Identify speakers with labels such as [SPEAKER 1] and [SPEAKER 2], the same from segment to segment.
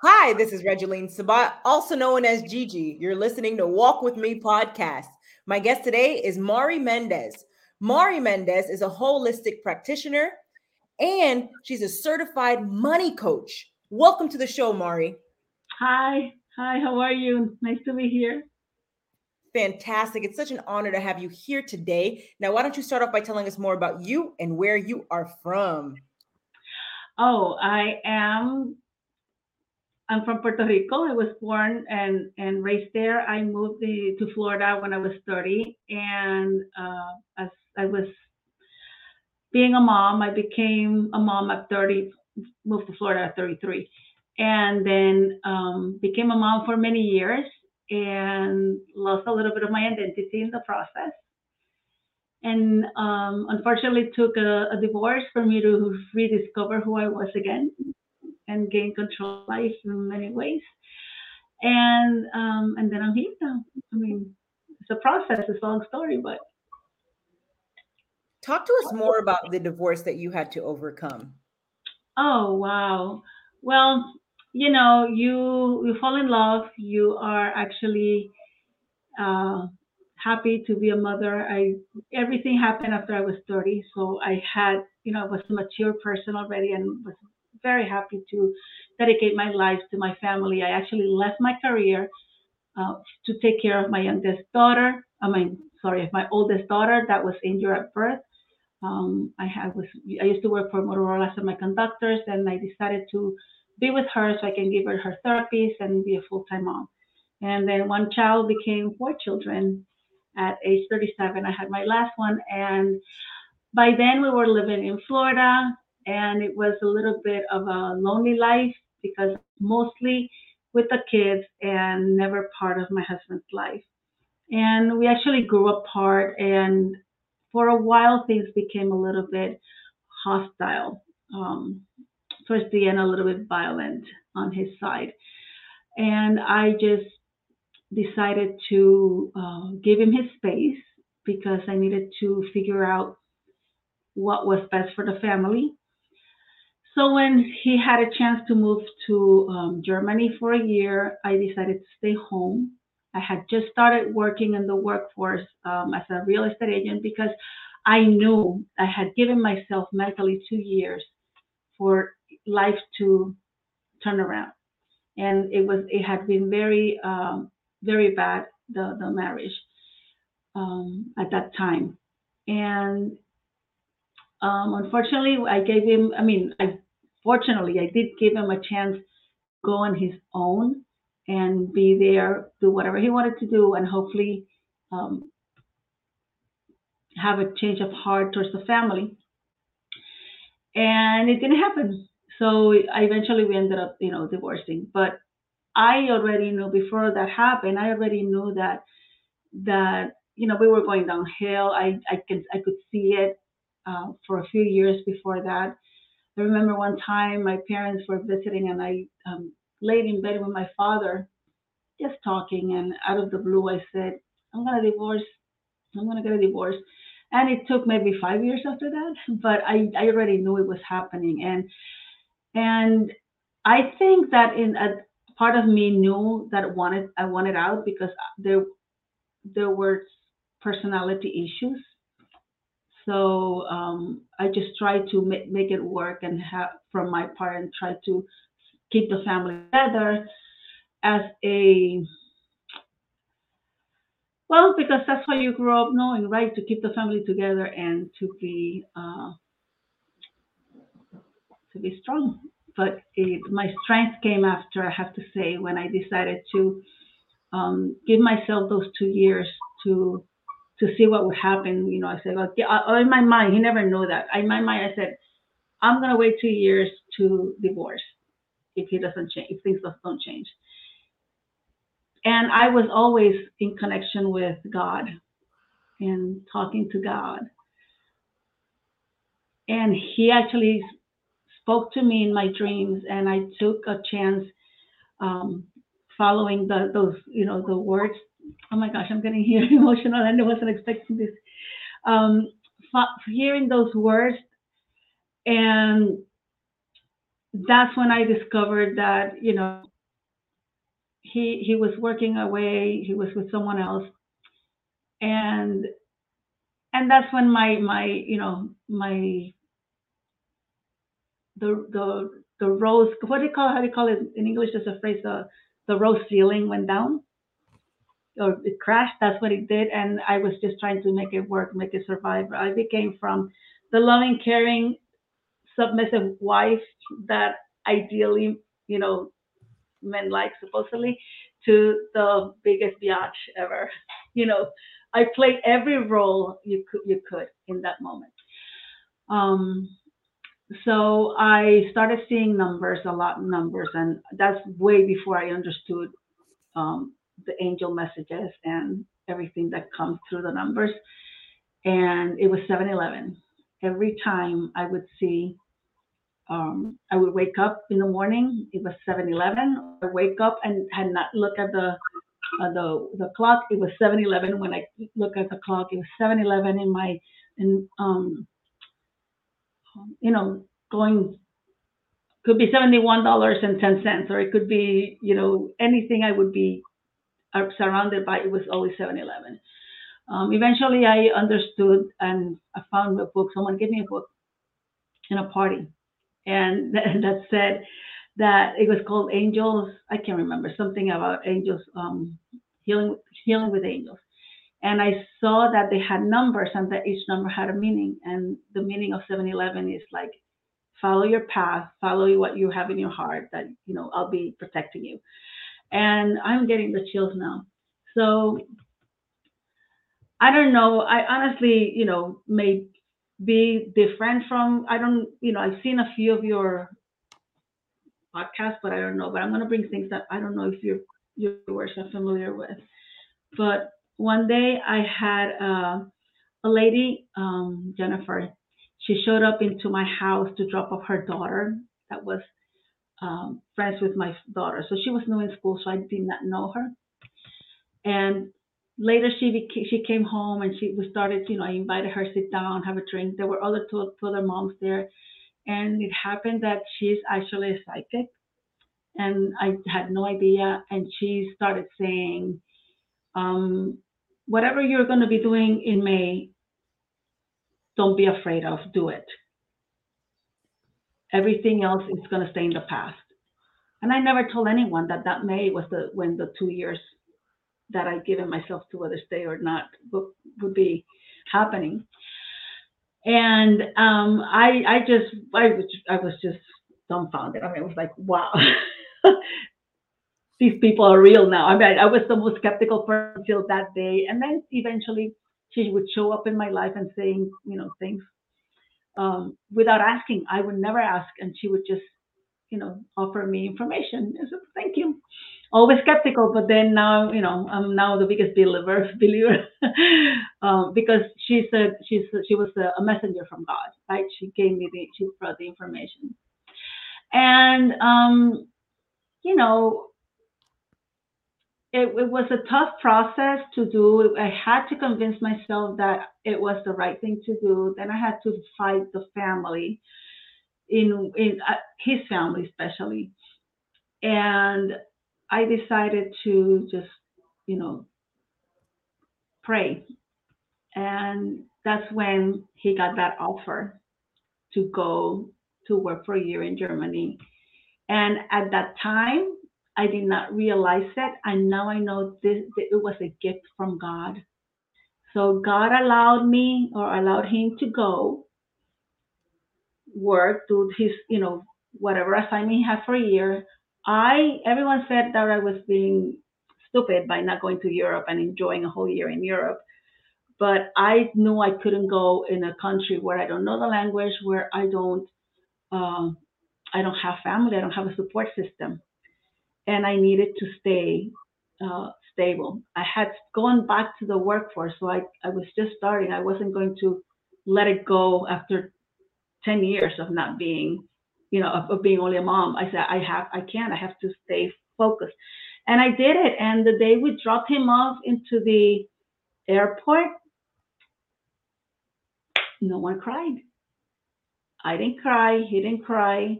[SPEAKER 1] Hi, this is Regeline Sabat, also known as Gigi. You're listening to Walk With Me podcast. My guest today is Mari Mendez. Mari Mendez is a holistic practitioner and she's a certified money coach. Welcome to the show, Mari.
[SPEAKER 2] Hi. Hi, how are you? Nice to be here.
[SPEAKER 1] Fantastic. It's such an honor to have you here today. Now, why don't you start off by telling us more about you and where you are from?
[SPEAKER 2] Oh, I am I'm from Puerto Rico. I was born and, and raised there. I moved the, to Florida when I was 30. And uh, as I was being a mom, I became a mom at 30, moved to Florida at 33. And then um, became a mom for many years and lost a little bit of my identity in the process. And um, unfortunately, took a, a divorce for me to rediscover who I was again and gain control of life in many ways. And um, and then I'm here now. I mean, it's a process, it's a long story, but
[SPEAKER 1] talk to us more about the divorce that you had to overcome.
[SPEAKER 2] Oh wow. Well, you know, you you fall in love, you are actually uh, happy to be a mother. I everything happened after I was 30, so I had, you know, I was a mature person already and was very happy to dedicate my life to my family. I actually left my career uh, to take care of my youngest daughter. I mean, sorry, my oldest daughter that was injured at birth. Um, I had was I used to work for Motorola semiconductors, and I decided to be with her so I can give her her therapies and be a full time mom. And then one child became four children. At age 37, I had my last one, and by then we were living in Florida and it was a little bit of a lonely life because mostly with the kids and never part of my husband's life. And we actually grew apart, and for a while things became a little bit hostile. Um, towards the end, a little bit violent on his side. And I just decided to uh, give him his space because I needed to figure out what was best for the family. So when he had a chance to move to um, Germany for a year, I decided to stay home. I had just started working in the workforce um, as a real estate agent because I knew I had given myself mentally two years for life to turn around, and it was it had been very um, very bad the the marriage um, at that time, and um, unfortunately I gave him. I mean I fortunately, I did give him a chance to go on his own and be there, do whatever he wanted to do, and hopefully um, have a change of heart towards the family. And it didn't happen. So I eventually we ended up, you know, divorcing. But I already knew before that happened. I already knew that that you know we were going downhill. I I could I could see it uh, for a few years before that. I remember one time my parents were visiting and I um, laid in bed with my father, just talking. And out of the blue, I said, I'm going to divorce. I'm going to get a divorce. And it took maybe five years after that, but I, I already knew it was happening. And, and I think that in a part of me knew that wanted, I wanted out because there, there were personality issues so um, I just try to make, make it work and have from my part and try to keep the family together as a well because that's how you grow up knowing right? To keep the family together and to be uh, to be strong. But it, my strength came after i have to say when i decided to um, give myself those two years to to see what would happen. You know, I said, well, uh, in my mind, he never knew that. In my mind, I said, I'm gonna wait two years to divorce if he doesn't change, if things don't change. And I was always in connection with God and talking to God. And he actually spoke to me in my dreams, and I took a chance um, following the those you know the words oh my gosh, I'm getting here emotional and I wasn't expecting this. Um, hearing those words and that's when I discovered that you know he he was working away, he was with someone else, and and that's when my my you know my the the the rose what do you call how do you call it in English? There's a phrase the the rose ceiling went down or it crashed. That's what it did, and I was just trying to make it work, make it survive. I became from the loving, caring, submissive wife that ideally you know men like supposedly to the biggest biatch ever. You know, I played every role you could you could in that moment. Um, so I started seeing numbers, a lot of numbers, and that's way before I understood um, the angel messages and everything that comes through the numbers. And it was 7-Eleven. Every time I would see, um, I would wake up in the morning. It was 7-Eleven. I wake up and had not looked at the uh, the the clock. It was 7-Eleven. When I look at the clock, it was 7-Eleven in my in um you know, going could be seventy-one dollars and ten cents, or it could be, you know, anything I would be surrounded by. It was always 7-Eleven. Um, eventually, I understood and I found a book. Someone gave me a book in a party, and that said that it was called Angels. I can't remember something about angels, um, healing, healing with angels and I saw that they had numbers and that each number had a meaning. And the meaning of 7-Eleven is like, follow your path, follow what you have in your heart, that, you know, I'll be protecting you. And I'm getting the chills now. So I don't know. I honestly, you know, may be different from, I don't, you know, I've seen a few of your podcasts, but I don't know. But I'm to bring things that I don't know if your your viewers are familiar with. But one day I had uh, a lady, um, Jennifer, she showed up into my house to drop off her daughter that was um, friends with my daughter. So she was new in school, so I did not know her. And later she she came home and she we started, you know, I invited her to sit down, have a drink. There were other two, two other moms there. And it happened that she's actually a psychic. And I had no idea. And she started saying, um, whatever you're going to be doing in May, don't be afraid of, do it. Everything else is going to stay in the past. And I never told anyone that that May was the when the two years that I'd given myself to whether stay or not would, would be happening. And um, I I just I was I was just dumbfounded. I mean, it was like wow. these people are real now. I mean, I was the most skeptical person until that day, and then eventually she would show up in my life and saying, you know, things um, without asking. I would never ask, and she would just, you know, offer me information. I said, thank you. Always skeptical, but then now, you know, I'm now the biggest believer, believer, um, because she said she's she was a, messenger from God, right? She gave me the she brought the information, and um, you know, it, it was a tough process to do. I had to convince myself that it was the right thing to do. Then I had to fight the family, in in uh, his family especially, and I decided to just, you know, pray, and that's when he got that offer to go to work for a year in Germany. And at that time, I did not realize it. And now I know this, it was a gift from God. So God allowed me or allowed him to go work, do his, you know, whatever assignment he had for a year. I, everyone said that I was being stupid by not going to Europe and enjoying a whole year in Europe. But I knew I couldn't go in a country where I don't know the language, where I don't, um, I don't have family, I don't have a support system and I needed to stay uh, stable. I had gone back to the workforce, so I, I was just starting. I wasn't going to let it go after 10 years of not being, you know, of, of being only a mom. I said, I have, I can't, I have to stay focused. And I did it. And the day we dropped him off into the airport, no one cried. I didn't cry. He didn't cry.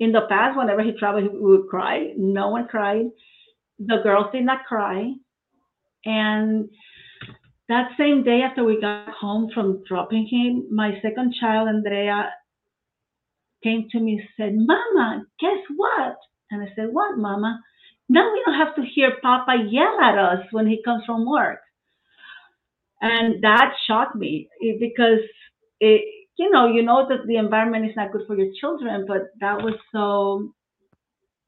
[SPEAKER 2] In the past, whenever he traveled, he would cry. No one cried. The girls did not cry. And that same day after we got home from dropping him, my second child, Andrea, came to me and said, Mama, guess what? And I said, What, Mama? Now we don't have to hear Papa yell at us when he comes from work. And that shocked me eh, because it, you know, you know that the environment is not good for your children, but that was so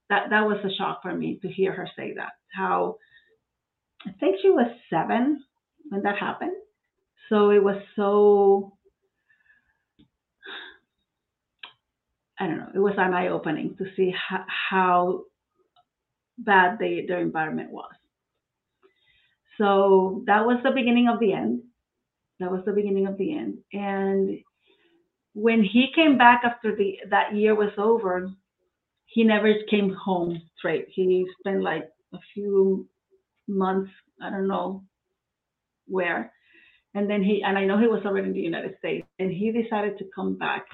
[SPEAKER 2] that that was a shock for me to hear her say that. How I think she was seven when that happened. So it was so I don't know, it was an eye opening to see how, how bad they, their environment was. So that was the beginning of the end. That was the beginning of the end. And when he came back after the that year was over, he never came home straight. He spent like a few months, I don't know where. And then he and I know he was already in the United States and he decided to come back.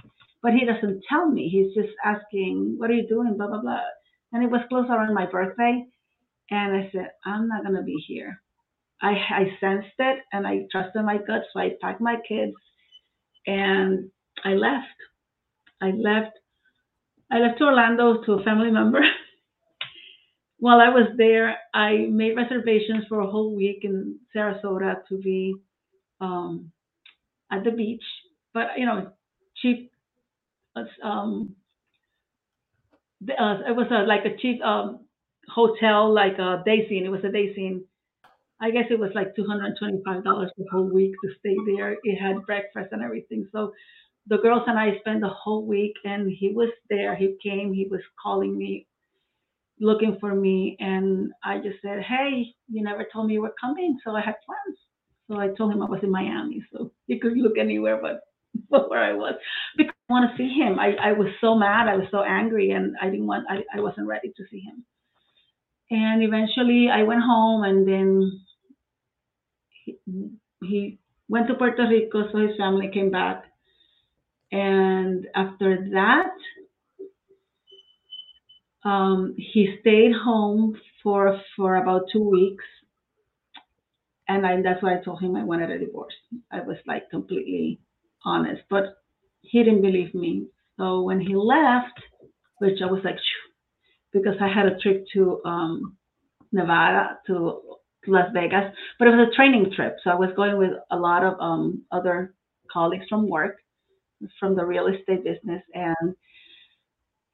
[SPEAKER 2] But he doesn't tell me. He's just asking, What are you doing? Blah blah blah. And it was close around my birthday. And I said, I'm not gonna be here. I I sensed it and I trusted my gut, so I packed my kids and I left. I left. I left to Orlando to a family member. While I was there, I made reservations for a whole week in Sarasota to be um, at the beach, but you know, cheap. Um, uh, it was a, like a cheap um, hotel, like a Days Inn. It was a Days Inn. I guess it was like two hundred twenty-five dollars the whole week to stay there. It had breakfast and everything. So the girls and I spent the whole week, and he was there. He came. He was calling me, looking for me, and I just said, "Hey, you never told me you were coming, so I had plans." So I told him I was in Miami, so he could look anywhere but, but where I was because I want to see him. I, I was so mad, I was so angry, and I didn't want. I, I wasn't ready to see him. And eventually, I went home, and then he, he went to Puerto Rico, so his family came back and after that, um, he stayed home for for about two weeks, and I, that's why I told him I wanted a divorce. I was like completely honest, but he didn't believe me. So when he left, which I was like, because I had a trip to um, Nevada to Las Vegas, but it was a training trip, so I was going with a lot of um, other colleagues from work from the real estate business, and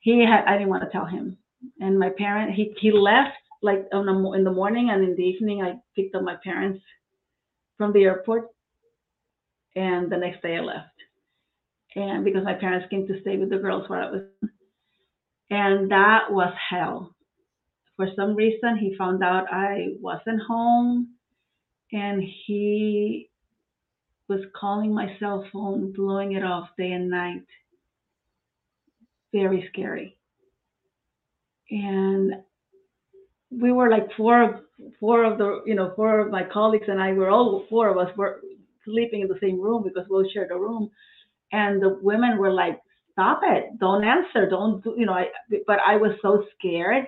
[SPEAKER 2] he had I didn't want to tell him. And my parent he he left like on in the morning and in the evening I picked up my parents from the airport, and the next day I left. And because my parents came to stay with the girls where I was, and that was hell. For some reason, he found out I wasn't home, and he was calling my cell phone, blowing it off day and night. Very scary. And we were like four, four of the, you know, four of my colleagues and I were all four of us were sleeping in the same room because we shared a room. And the women were like, "Stop it! Don't answer! Don't do," you know. I, but I was so scared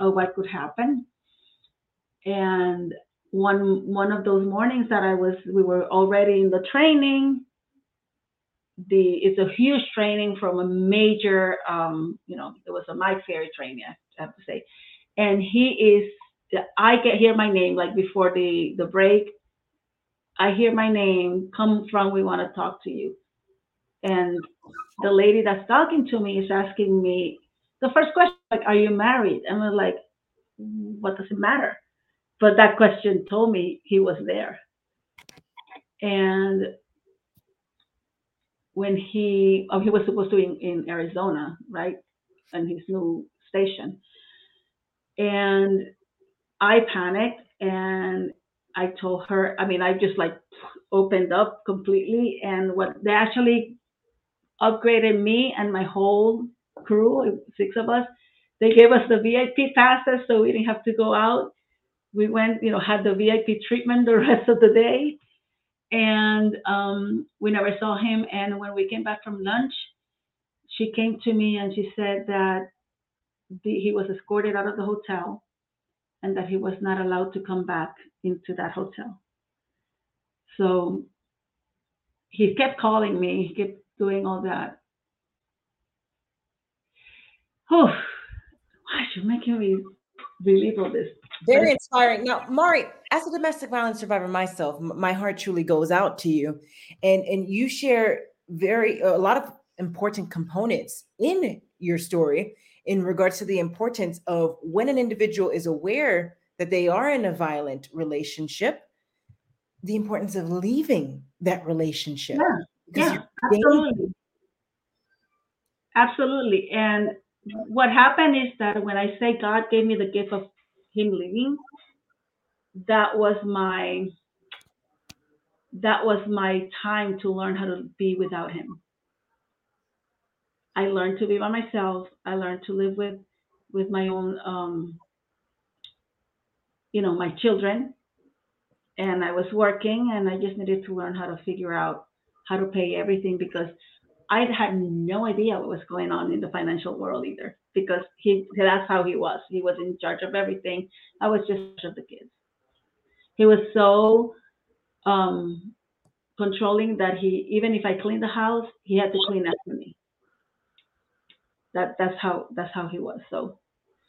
[SPEAKER 2] of what could happen. And one one of those mornings that I was we were already in the training. The it's a huge training from a major um, you know it was a Mike Ferry training I have to say, and he is I get hear my name like before the the break. I hear my name come from we want to talk to you, and the lady that's talking to me is asking me the first question like Are you married? And I'm like, What does it matter? But that question told me he was there. And when he, oh, he was supposed to be in, in Arizona, right? And his new station. And I panicked and I told her, I mean, I just like opened up completely. And what they actually upgraded me and my whole crew, six of us, they gave us the VIP passes so we didn't have to go out we went, you know, had the VIP treatment the rest of the day, and um, we never saw him. And when we came back from lunch, she came to me and she said that the, he was escorted out of the hotel and that he was not allowed to come back into that hotel. So he kept calling me, he kept doing all that. Oh, why you're making me relive all this.
[SPEAKER 1] Very inspiring. Now, Mari, as a domestic violence survivor myself, my heart truly goes out to you, and and you share very a lot of important components in your story in regards to the importance of when an individual is aware that they are in a violent relationship, the importance of leaving that relationship.
[SPEAKER 2] Yeah, yeah absolutely. Absolutely. And what happened is that when I say God gave me the gift of Him leaving, that was my that was my time to learn how to be without him. I learned to be by myself. I learned to live with with my own um, you know, my children. And I was working and I just needed to learn how to figure out how to pay everything because I had no idea what was going on in the financial world either because he that's how he was. He was in charge of everything. I was just of the kids. He was so um, controlling that he even if I cleaned the house, he had to clean after me. That that's how that's how he was. So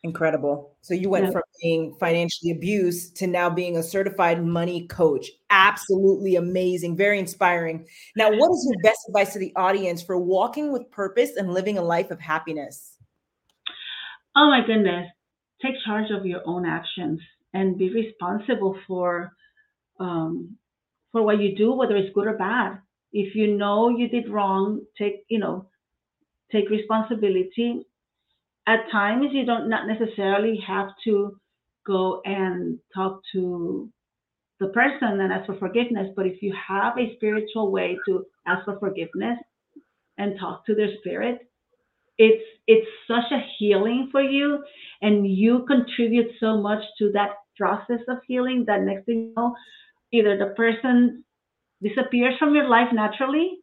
[SPEAKER 1] incredible. So you went yeah. from being financially abused to now being a certified money coach. Absolutely amazing, very inspiring. Now, what is your best advice to the audience for walking with purpose and living a life of happiness?
[SPEAKER 2] Oh my goodness. Take charge of your own actions and be responsible for um, for what you do, whether it's good or bad. If you know you did wrong, take you know take responsibility. At times, you don't not necessarily have to go and talk to the person and ask for forgiveness. But if you have a spiritual way to ask for forgiveness and talk to their spirit, it's it's such a healing for you and you contribute so much to that process of healing that next thing you know either the person disappears from your life naturally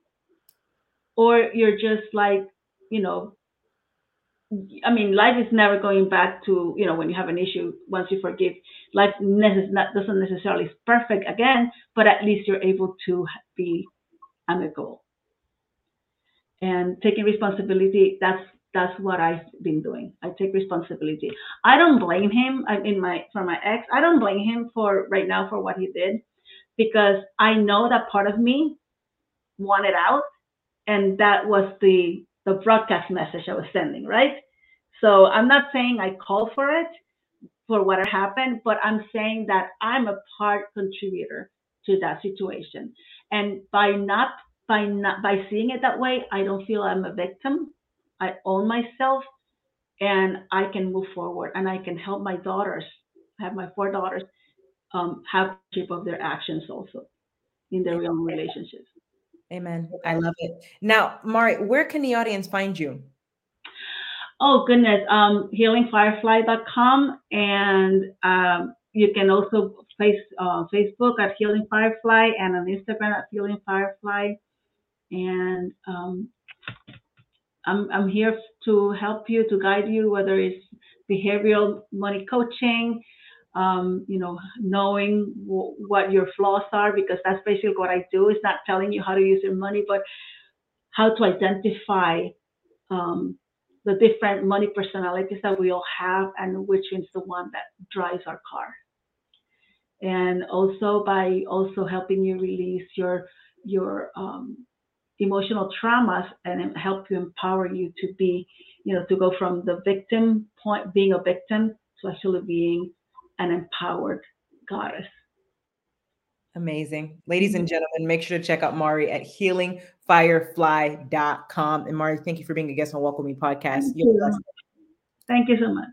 [SPEAKER 2] or you're just like you know I mean, life is never going back to, you know, when you have an issue, once you forgive, life necess- doesn't necessarily is perfect again, but at least you're able to be amicable. And taking responsibility, that's that's what I've been doing. I take responsibility. I don't blame him. I in my for my ex. I don't blame him for right now for what he did, because I know that part of me wanted out, and that was the the broadcast message I was sending, right? So I'm not saying I call for it for what happened, but I'm saying that I'm a part contributor to that situation, and by not by not by seeing it that way, I don't feel I'm a victim. I own myself and I can move forward and I can help my daughters, I have my four daughters, um, have shape of their actions also in their own relationships.
[SPEAKER 1] Amen. I love it. Now, Mari, where can the audience find you?
[SPEAKER 2] Oh goodness, um, healingfirefly.com and um, you can also face uh, Facebook at Healing Firefly and on Instagram at Healing Firefly. And um, I'm, I'm here to help you, to guide you, whether it's behavioral money coaching, um, you know, knowing w- what your flaws are, because that's basically what I do. Is not telling you how to use your money, but how to identify um, the different money personalities that we all have and which is the one that drives our car. And also by also helping you release your your um, emotional traumas and help you empower you to be, you know, to go from the victim point, being a victim, to actually being an empowered goddess.
[SPEAKER 1] Amazing. Ladies and mm-hmm. gentlemen, make sure to check out Mari at healingfirefly.com. And Mari, thank you for being a guest on Walk With Me podcast.
[SPEAKER 2] Thank you, thank you so much.